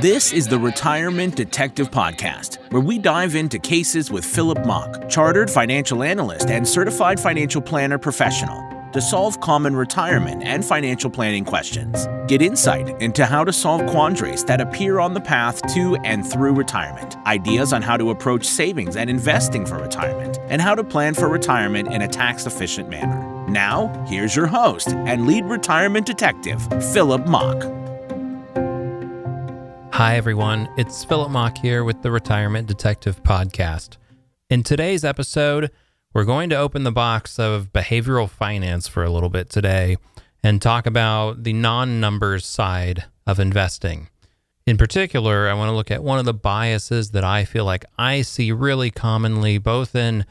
This is the Retirement Detective Podcast, where we dive into cases with Philip Mock, chartered financial analyst and certified financial planner professional, to solve common retirement and financial planning questions. Get insight into how to solve quandaries that appear on the path to and through retirement, ideas on how to approach savings and investing for retirement, and how to plan for retirement in a tax efficient manner. Now, here's your host and lead retirement detective, Philip Mock. Hi, everyone. It's Philip Mock here with the Retirement Detective Podcast. In today's episode, we're going to open the box of behavioral finance for a little bit today and talk about the non numbers side of investing. In particular, I want to look at one of the biases that I feel like I see really commonly, both in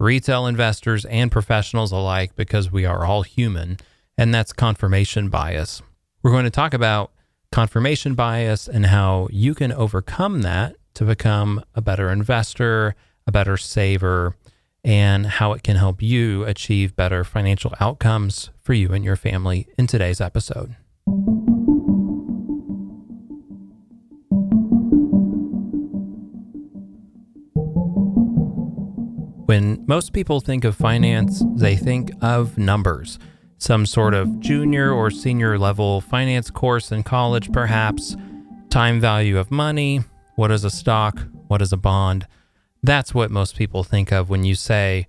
retail investors and professionals alike, because we are all human, and that's confirmation bias. We're going to talk about confirmation bias and how you can overcome that to become a better investor, a better saver, and how it can help you achieve better financial outcomes for you and your family in today's episode. When most people think of finance, they think of numbers some sort of junior or senior level finance course in college, perhaps, time value of money, what is a stock, what is a bond. That's what most people think of when you say,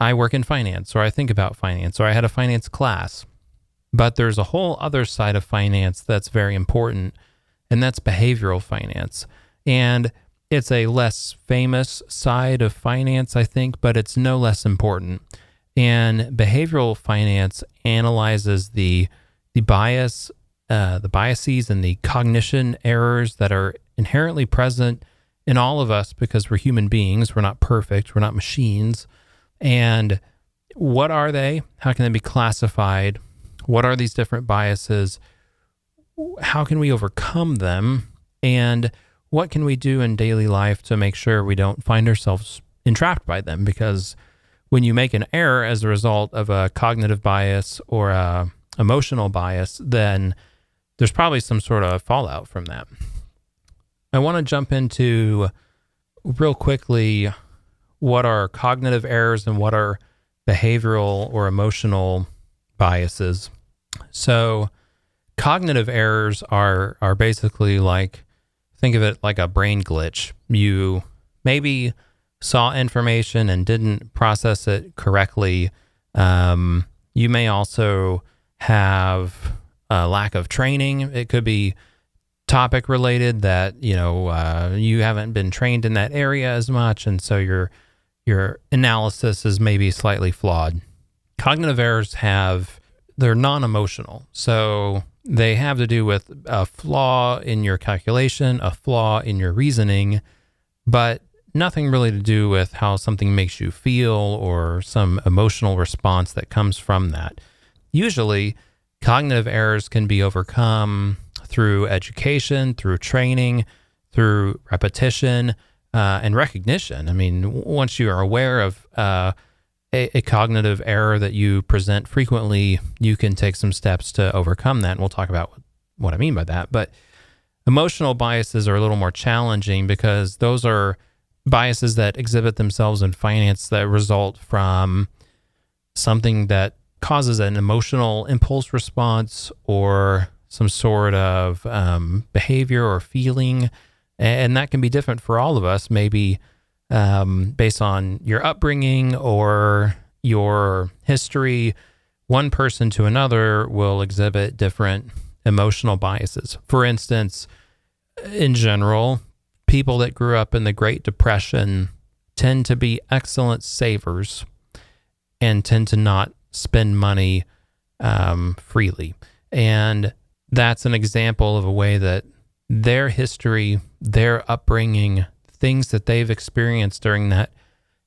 I work in finance, or I think about finance, or I had a finance class. But there's a whole other side of finance that's very important, and that's behavioral finance. And it's a less famous side of finance, I think, but it's no less important. And behavioral finance analyzes the the bias, uh, the biases, and the cognition errors that are inherently present in all of us because we're human beings. We're not perfect. We're not machines. And what are they? How can they be classified? What are these different biases? How can we overcome them? And what can we do in daily life to make sure we don't find ourselves entrapped by them? Because when you make an error as a result of a cognitive bias or a emotional bias, then there's probably some sort of fallout from that. I want to jump into real quickly what are cognitive errors and what are behavioral or emotional biases. So, cognitive errors are are basically like think of it like a brain glitch. You maybe saw information and didn't process it correctly. Um, you may also have a lack of training. It could be topic related that you know uh, you haven't been trained in that area as much, and so your your analysis is maybe slightly flawed. Cognitive errors have they're non-emotional, so they have to do with a flaw in your calculation, a flaw in your reasoning, but nothing really to do with how something makes you feel or some emotional response that comes from that. Usually, cognitive errors can be overcome through education, through training, through repetition, uh, and recognition. I mean, once you are aware of uh, a, a, cognitive error that you present frequently, you can take some steps to overcome that. And we'll talk about what I mean by that. But emotional biases are a little more challenging because those are biases that exhibit themselves in finance that result from something that causes an emotional impulse response or some sort of um, behavior or feeling. And that can be different for all of us, maybe um, based on your upbringing or your history. One person to another will exhibit different emotional biases. For instance, in general, people that grew up in the Great Depression tend to be excellent savers and tend to not spend money um, freely. And that's an example of a way that their history, their upbringing, things that they've experienced during that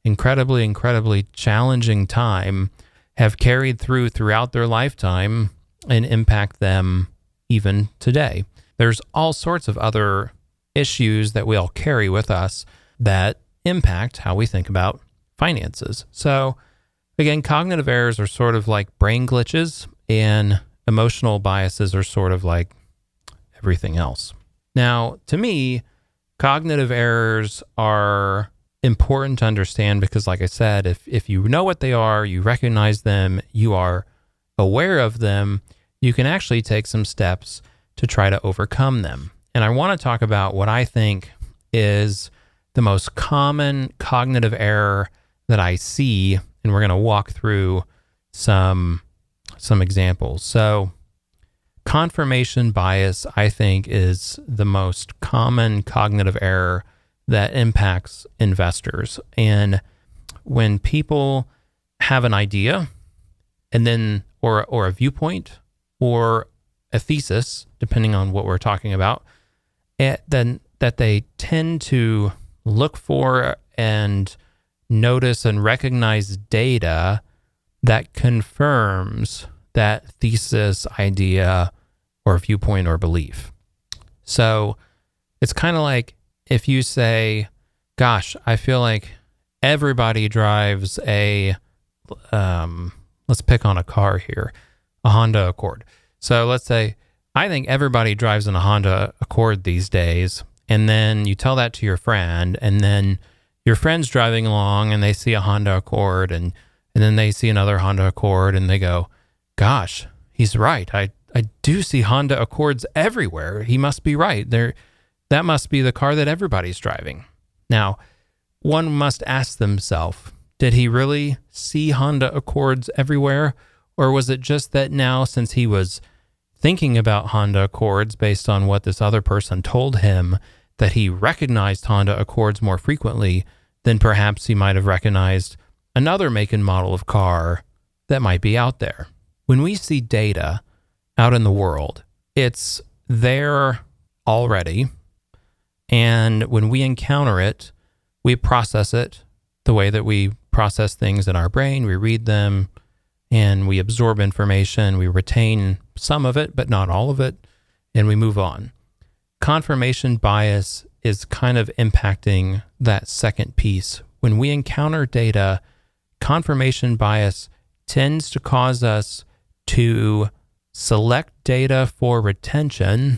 incredibly, incredibly challenging time have carried through throughout their lifetime and impact them even today. There's all sorts of other issues that we all carry with us that impact how we think about finances. So, again, cognitive errors are sort of like brain glitches, and emotional biases are sort of like everything else. Now, to me, cognitive errors are important to understand because, like I said, if, if you know what they are, you recognize them, you are aware of them, you can actually take some steps to try to overcome them. And I want to talk about what I think is the most common cognitive error that I see, and we're going to walk through some some examples. So, confirmation bias, I think, is the most common cognitive error that impacts investors. And when people have an idea and then or or a viewpoint or a thesis, depending on what we're talking about, then that they tend to look for and notice and recognize data that confirms that thesis, idea, or viewpoint or belief. So it's kind of like if you say, Gosh, I feel like everybody drives a, um, let's pick on a car here, a Honda Accord. So let's say, I think everybody drives in a Honda Accord these days. And then you tell that to your friend, and then your friend's driving along and they see a Honda Accord and and then they see another Honda Accord and they go, "Gosh, he's right. I I do see Honda Accords everywhere. He must be right. There that must be the car that everybody's driving." Now, one must ask themselves, did he really see Honda Accords everywhere or was it just that now since he was thinking about Honda Accords based on what this other person told him that he recognized Honda Accords more frequently than perhaps he might have recognized another make and model of car that might be out there. When we see data out in the world, it's there already. And when we encounter it, we process it the way that we process things in our brain. We read them and we absorb information. We retain some of it, but not all of it, and we move on confirmation bias is kind of impacting that second piece. When we encounter data, confirmation bias tends to cause us to select data for retention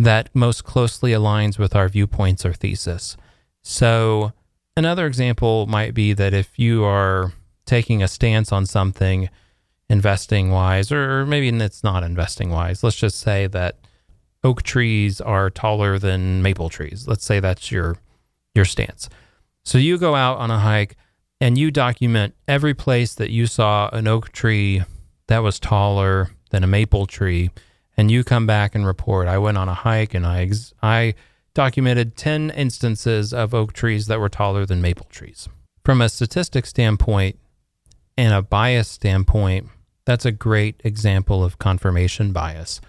that most closely aligns with our viewpoints or thesis. So, another example might be that if you are taking a stance on something investing wise, or maybe it's not investing wise, let's just say that oak trees are taller than maple trees. Let's say that's your your stance. So you go out on a hike and you document every place that you saw an oak tree that was taller than a maple tree and you come back and report I went on a hike and I ex- I documented 10 instances of oak trees that were taller than maple trees. From a statistic standpoint and a bias standpoint, that's a great example of confirmation bias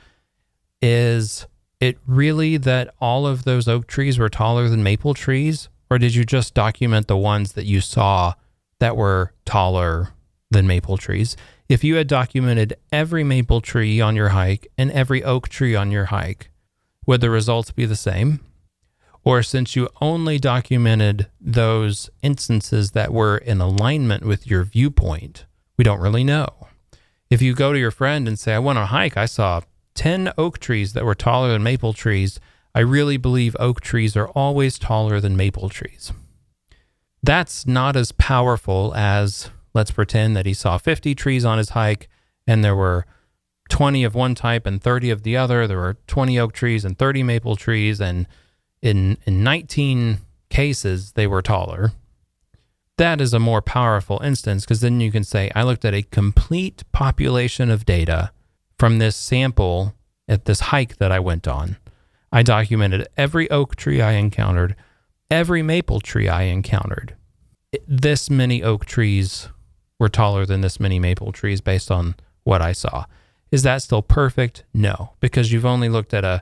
is it really that all of those oak trees were taller than maple trees? Or did you just document the ones that you saw that were taller than maple trees? If you had documented every maple tree on your hike and every oak tree on your hike, would the results be the same? Or since you only documented those instances that were in alignment with your viewpoint, we don't really know. If you go to your friend and say, I went on a hike, I saw 10 oak trees that were taller than maple trees, I really believe oak trees are always taller than maple trees. That's not as powerful as let's pretend that he saw 50 trees on his hike and there were 20 of one type and 30 of the other. There were 20 oak trees and 30 maple trees, and in, in 19 cases, they were taller. That is a more powerful instance because then you can say, I looked at a complete population of data from this sample at this hike that I went on. I documented every oak tree I encountered, every maple tree I encountered. This many oak trees were taller than this many maple trees based on what I saw. Is that still perfect? No, because you've only looked at a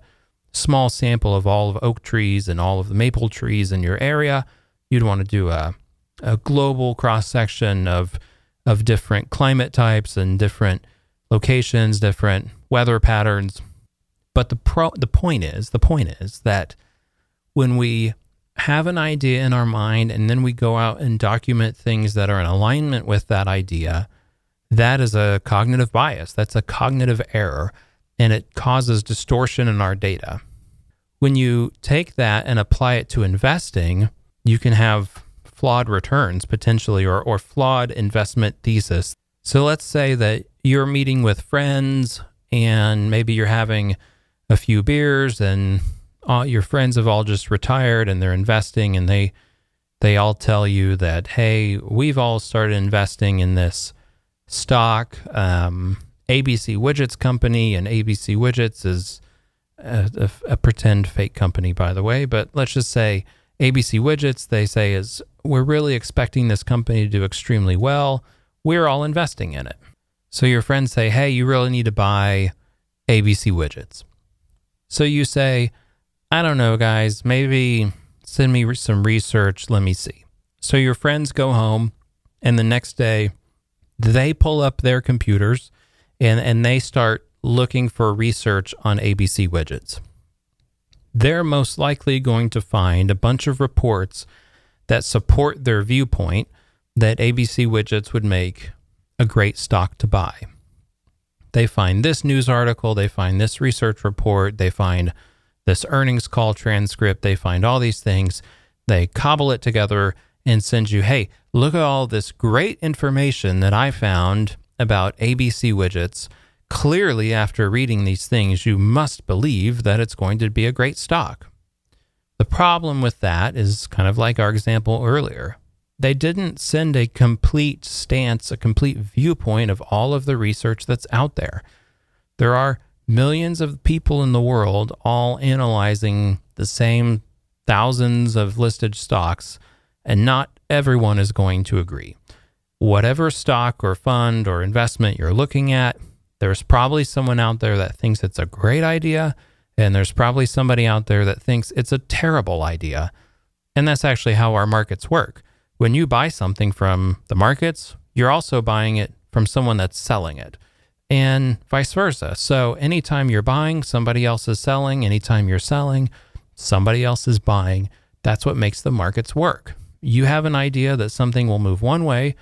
small sample of all of oak trees and all of the maple trees in your area. You'd want to do a, a global cross section of of different climate types and different locations, different weather patterns. But the pro the point is, the point is that when we have an idea in our mind and then we go out and document things that are in alignment with that idea, that is a cognitive bias. That's a cognitive error, and it causes distortion in our data. When you take that and apply it to investing, you can have flawed returns potentially or, or flawed investment thesis. So let's say that you're meeting with friends and maybe you're having a few beers and all your friends have all just retired and they're investing and they they all tell you that hey we've all started investing in this stock. Um, abc widgets company and abc widgets is a, a, a pretend fake company by the way but let's just say abc widgets they say is we're really expecting this company to do extremely well. We're all investing in it. So your friends say hey you really need to buy abc widgets. So you say I don't know, guys. Maybe send me some research. Let me see. So your friends go home, and the next day, they pull up their computers and, and they start looking for research on ABC widgets. They're most likely going to find a bunch of reports that support their viewpoint that ABC widgets would make a great stock to buy. They find this news article, they find this research report, they find this earnings call transcript. They find all these things, they cobble it together and send you, hey, look at all this great information that I found about ABC widgets. Clearly, after reading these things, you must believe that it's going to be a great stock. The problem with that is kind of like our example earlier. They didn't send a complete stance, a complete viewpoint of all of the research that's out there. There are millions of people in the world all analyzing the same thousands of listed stocks, and not everyone is going to agree. Whatever stock or fund or investment you're looking at, there's probably someone out there that thinks it's a great idea, and there's probably somebody out there that thinks it's a terrible idea. And that's actually how our markets work. When you buy something from the markets, you're also buying it from someone that's selling it and vice versa. So anytime you're buying, somebody else is selling. Anytime you're selling, somebody else is buying. That's what makes the markets work. You have an idea that something will move one way,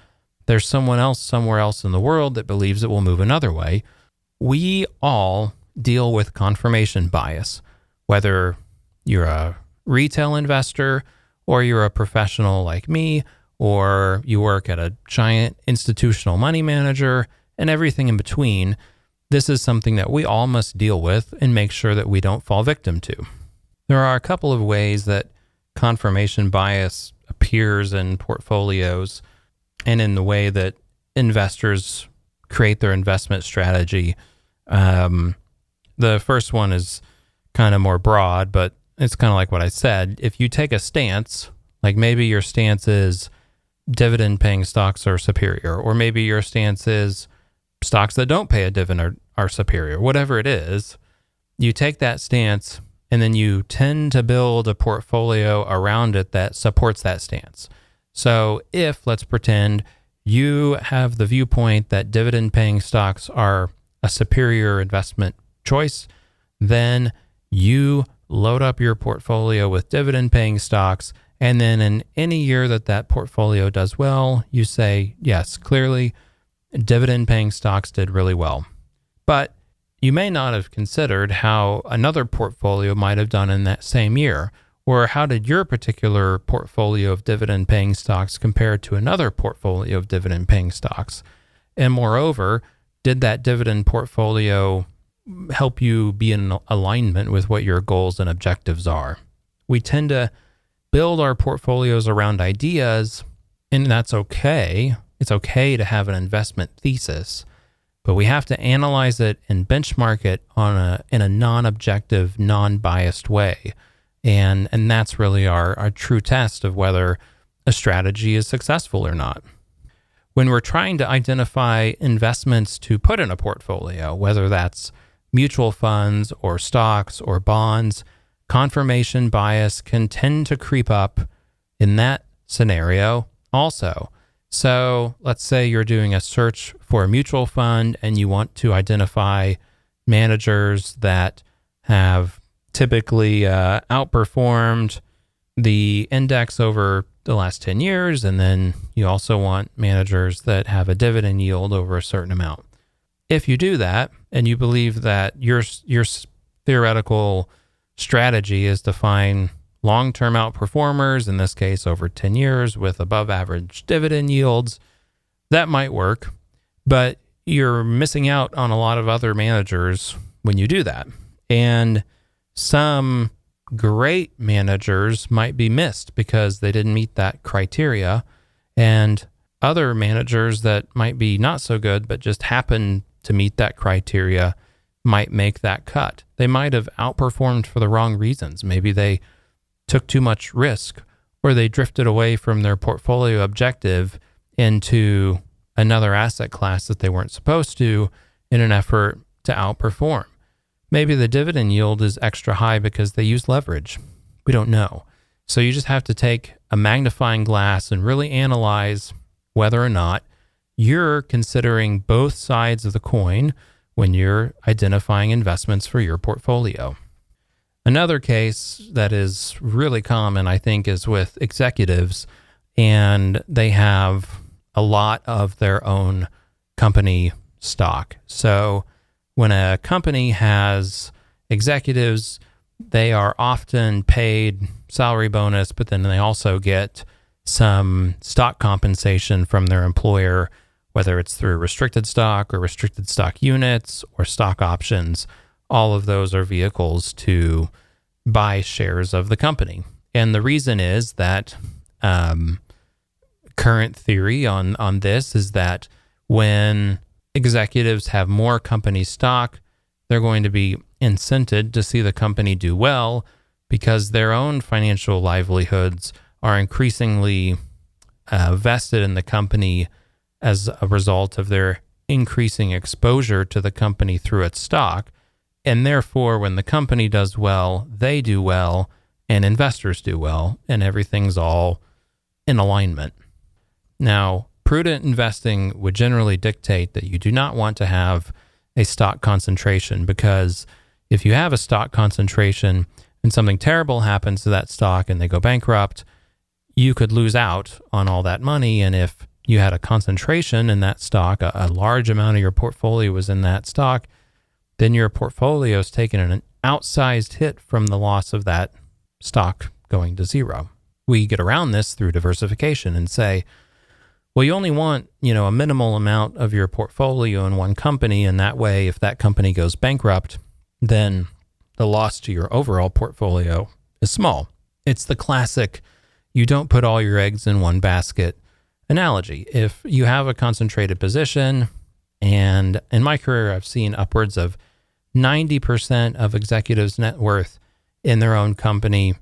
there's someone else somewhere else in the world that believes it will move another way. We all deal with confirmation bias, whether you're a retail investor or you're a professional like me, or you work at a giant institutional money manager and everything in between, this is something that we all must deal with and make sure that we don't fall victim to. There are a couple of ways that confirmation bias appears in portfolios and in the way that investors create their investment strategy. Um, the first one is kind of more broad, but it's kind of like what I said. If you take a stance, like maybe your stance is dividend paying stocks are superior, or maybe your stance is stocks that don't pay a dividend are, are superior, whatever it is, you take that stance and then you tend to build a portfolio around it that supports that stance. So if, let's pretend, you have the viewpoint that dividend paying stocks are a superior investment choice, then you load up your portfolio with dividend paying stocks. And then in any year that that portfolio does well, you say, yes, clearly dividend paying stocks did really well. But you may not have considered how another portfolio might have done in that same year, or how did your particular portfolio of dividend paying stocks compare to another portfolio of dividend paying stocks? And moreover, did that dividend portfolio help you be in alignment with what your goals and objectives are? We tend to build our portfolios around ideas, and that's okay it's okay to have an investment thesis, but we have to analyze it and benchmark it on a in a non-objective, non-biased way. And and that's really our, our true test of whether a strategy is successful or not. When we're trying to identify investments to put in a portfolio, whether that's mutual funds or stocks or bonds, confirmation bias can tend to creep up in that scenario also. So let's say you're doing a search for a mutual fund and you want to identify managers that have typically uh, outperformed the index over the last 10 years. And then you also want managers that have a dividend yield over a certain amount. If you do that and you believe that your, your theoretical strategy is to find long term outperformers, in this case over 10 years with above average dividend yields, that might work. But you're missing out on a lot of other managers when you do that. And some great managers might be missed because they didn't meet that criteria. And other managers that might be not so good, but just happen to meet that criteria might make that cut. They might have outperformed for the wrong reasons. Maybe they took too much risk or they drifted away from their portfolio objective into another asset class that they weren't supposed to in an effort to outperform. Maybe the dividend yield is extra high because they use leverage. We don't know. So you just have to take a magnifying glass and really analyze whether or not you're considering both sides of the coin when you're identifying investments for your portfolio. Another case that is really common, I think, is with executives, and they have a lot of their own company stock. So when a company has executives, they are often paid salary bonus, but then they also get some stock compensation from their employer, whether it's through restricted stock or restricted stock units or stock options. All of those are vehicles to buy shares of the company. And the reason is that um, current theory on, on this is that when executives have more company stock, they're going to be incented to see the company do well because their own financial livelihoods are increasingly uh, vested in the company as a result of their increasing exposure to the company through its stock. And therefore, when the company does well, they do well, and investors do well, and everything's all in alignment. Now, prudent investing would generally dictate that you do not want to have a stock concentration because if you have a stock concentration and something terrible happens to that stock and they go bankrupt, you could lose out on all that money. And if you had a concentration in that stock, a, a large amount of your portfolio was in that stock, then your portfolio is taking an outsized hit from the loss of that stock going to zero. We get around this through diversification and say, well, you only want, you know, a minimal amount of your portfolio in one company. And that way, if that company goes bankrupt, then the loss to your overall portfolio is small. It's the classic you don't put all your eggs in one basket analogy. If you have a concentrated position, and in my career, I've seen upwards of 90% of executives' net worth in their own company,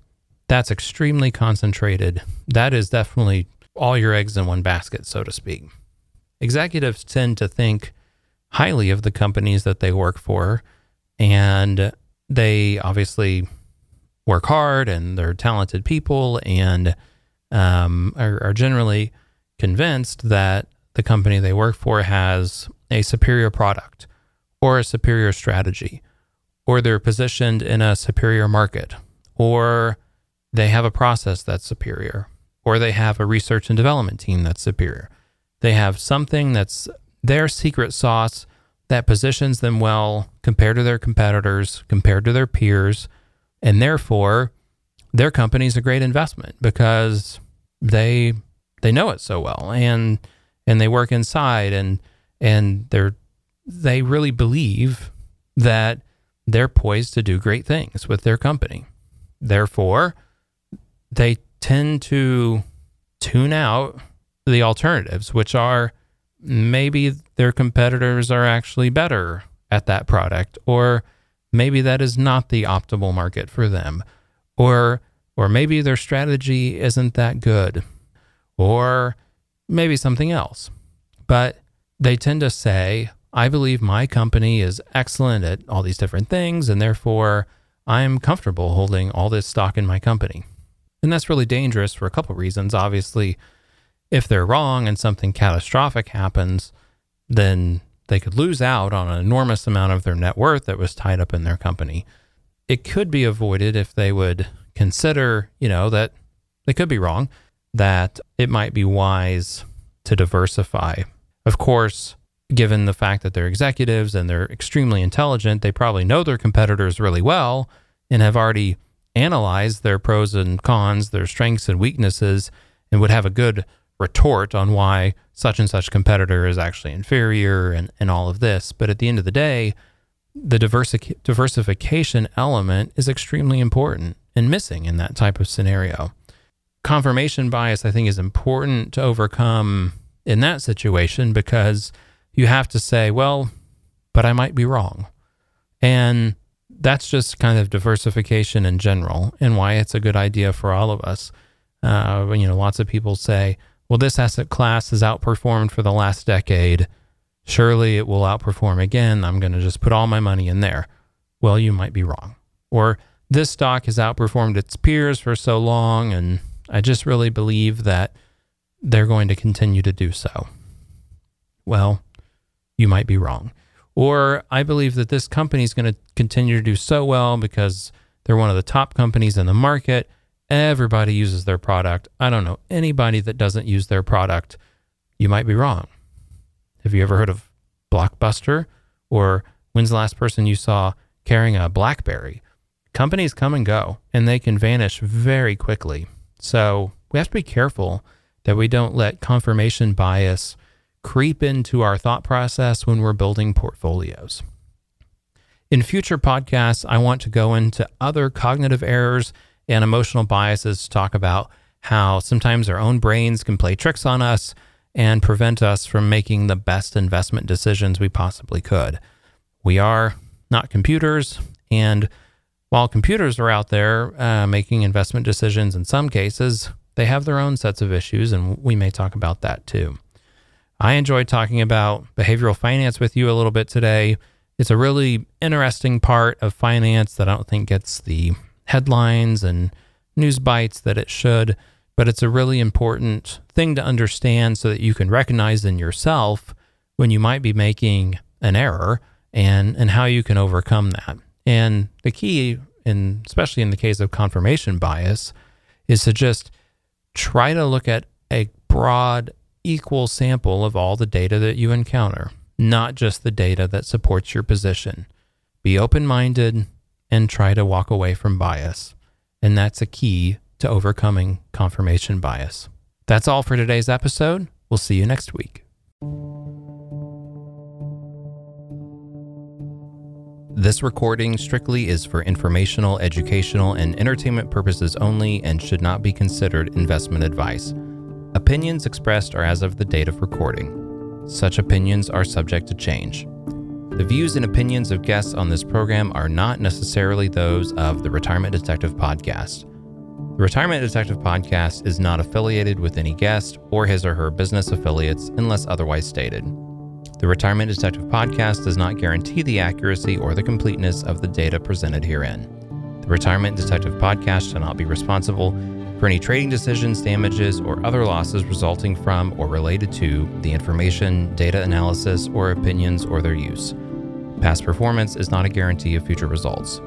that's extremely concentrated. That is definitely all your eggs in one basket, so to speak. Executives tend to think highly of the companies that they work for, and they obviously work hard and they're talented people and um, are, are generally convinced that the company they work for has a superior product or a superior strategy, or they're positioned in a superior market, or they have a process that's superior, or they have a research and development team that's superior. They have something that's their secret sauce that positions them well compared to their competitors, compared to their peers, and therefore their company is a great investment because they they know it so well and and they work inside and and they're they really believe that they're poised to do great things with their company. Therefore, they tend to tune out the alternatives, which are maybe their competitors are actually better at that product, or maybe that is not the optimal market for them, or or maybe their strategy isn't that good, or maybe something else. But they tend to say, I believe my company is excellent at all these different things, and therefore I'm comfortable holding all this stock in my company. And that's really dangerous for a couple of reasons. Obviously, if they're wrong and something catastrophic happens, then they could lose out on an enormous amount of their net worth that was tied up in their company. It could be avoided if they would consider, you know, that they could be wrong, that it might be wise to diversify. Of course, given the fact that they're executives and they're extremely intelligent, they probably know their competitors really well and have already analyzed their pros and cons, their strengths and weaknesses, and would have a good retort on why such and such competitor is actually inferior and, and all of this. But at the end of the day, the diversi- diversification element is extremely important and missing in that type of scenario. Confirmation bias, I think, is important to overcome in that situation because you have to say, well, but I might be wrong. And that's just kind of diversification in general and why it's a good idea for all of us. Uh, you know, lots of people say, well, this asset class has outperformed for the last decade. Surely it will outperform again. I'm going to just put all my money in there. Well, you might be wrong. Or this stock has outperformed its peers for so long, and I just really believe that they're going to continue to do so. Well, you might be wrong. Or I believe that this company is going to continue to do so well because they're one of the top companies in the market. Everybody uses their product. I don't know anybody that doesn't use their product. You might be wrong. Have you ever heard of Blockbuster? Or when's the last person you saw carrying a Blackberry? Companies come and go, and they can vanish very quickly. So we have to be careful that we don't let confirmation bias creep into our thought process when we're building portfolios. In future podcasts, I want to go into other cognitive errors and emotional biases to talk about how sometimes our own brains can play tricks on us and prevent us from making the best investment decisions we possibly could. We are not computers, and while computers are out there uh, making investment decisions in some cases, they have their own sets of issues, and we may talk about that too. I enjoyed talking about behavioral finance with you a little bit today. It's a really interesting part of finance that I don't think gets the headlines and news bites that it should, but it's a really important thing to understand so that you can recognize in yourself when you might be making an error and and how you can overcome that. And the key in especially in the case of confirmation bias is to just try to look at a broad equal sample of all the data that you encounter, not just the data that supports your position. Be open minded and try to walk away from bias. And that's a key to overcoming confirmation bias. That's all for today's episode. We'll see you next week. This recording strictly is for informational, educational, and entertainment purposes only and should not be considered investment advice. Opinions expressed are as of the date of recording. Such opinions are subject to change. The views and opinions of guests on this program are not necessarily those of the Retirement Detective Podcast. The Retirement Detective Podcast is not affiliated with any guest or his or her business affiliates unless otherwise stated. The Retirement Detective Podcast does not guarantee the accuracy or the completeness of the data presented herein. The Retirement Detective Podcast shall not be responsible for any trading decisions, damages, or other losses resulting from or related to the information, data analysis, or opinions or their use. Past performance is not a guarantee of future results.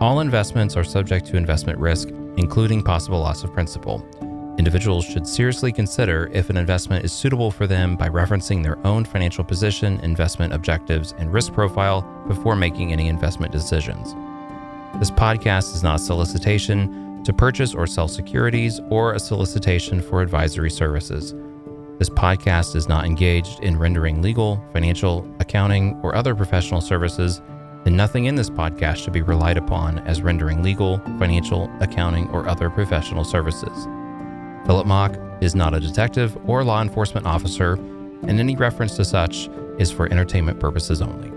All investments are subject to investment risk, including possible loss of principal. Individuals should seriously consider if an investment is suitable for them by referencing their own financial position, investment objectives, and risk profile before making any investment decisions. This podcast is not solicitation to purchase or sell securities or a solicitation for advisory services. This podcast is not engaged in rendering legal, financial, accounting, or other professional services, and nothing in this podcast should be relied upon as rendering legal, financial, accounting, or other professional services. Philip Mock is not a detective or law enforcement officer, and any reference to such is for entertainment purposes only.